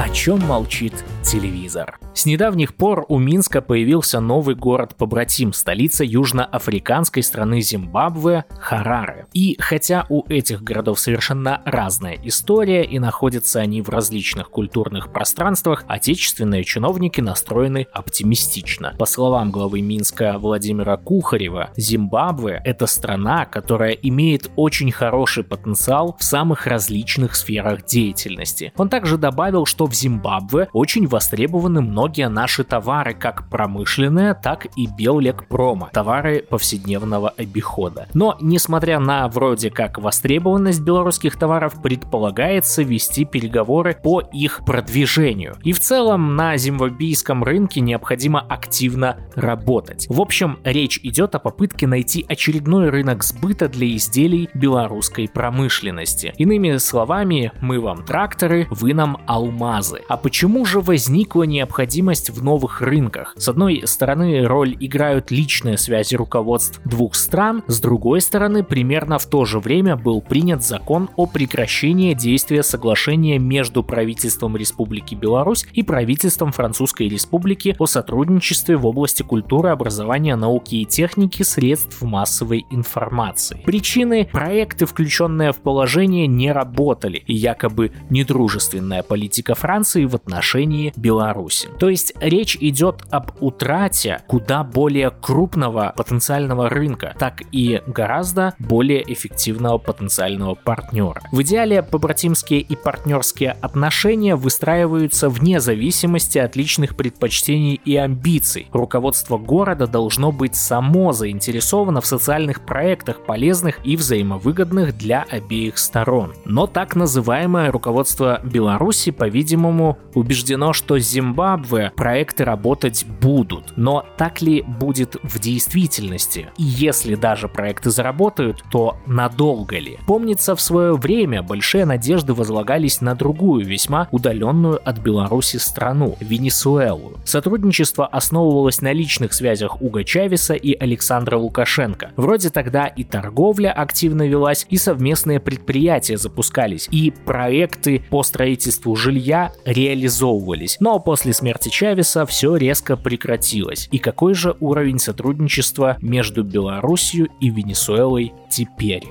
О чем молчит телевизор? С недавних пор у Минска появился новый город-побратим, столица южноафриканской страны Зимбабве – Хараре. И хотя у этих городов совершенно разная история и находятся они в различных культурных пространствах, отечественные чиновники настроены оптимистично. По словам главы Минска Владимира Кухарева, Зимбабве – это страна, которая имеет очень хороший потенциал в самых различных сферах деятельности. Он также добавил, что в Зимбабве очень востребованы многие наши товары, как промышленные, так и Беллекпрома, товары повседневного обихода. Но, несмотря на вроде как востребованность белорусских товаров, предполагается вести переговоры по их продвижению. И в целом на зимбабвийском рынке необходимо активно работать. В общем, речь идет о попытке найти очередной рынок сбыта для изделий белорусской промышленности. Иными словами, мы вам тракторы, вы нам алмазы. А почему же возникла необходимость в новых рынках? С одной стороны, роль играют личные связи руководств двух стран, с другой стороны, примерно в то же время был принят закон о прекращении действия соглашения между правительством Республики Беларусь и правительством Французской Республики о сотрудничестве в области культуры, образования, науки и техники, средств массовой информации. Причины – проекты, включенные в положение, не работали, и якобы недружественная политика Франции в отношении Беларуси. То есть речь идет об утрате куда более крупного потенциального рынка, так и гораздо более эффективного потенциального партнера. В идеале побратимские и партнерские отношения выстраиваются вне зависимости от личных предпочтений и амбиций. Руководство города должно быть само заинтересовано в социальных проектах, полезных и взаимовыгодных для обеих сторон. Но так называемое руководство Беларуси, по-видимому, убеждено, что Зимбабве проекты работать будут. Но так ли будет в действительности? И если даже проекты заработают, то надолго ли? Помнится, в свое время большие надежды возлагались на другую, весьма удаленную от Беларуси страну – Венесуэлу. Сотрудничество основывалось на личных связях Уга Чавеса и Александра Лукашенко. Вроде тогда и торговля активно велась, и совместные предприятия запускались, и проекты по строительству жилья реализовывались. Но после смерти Чавеса все резко прекратилось. И какой же уровень сотрудничества между Белоруссией и Венесуэлой теперь?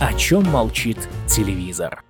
О чем молчит телевизор?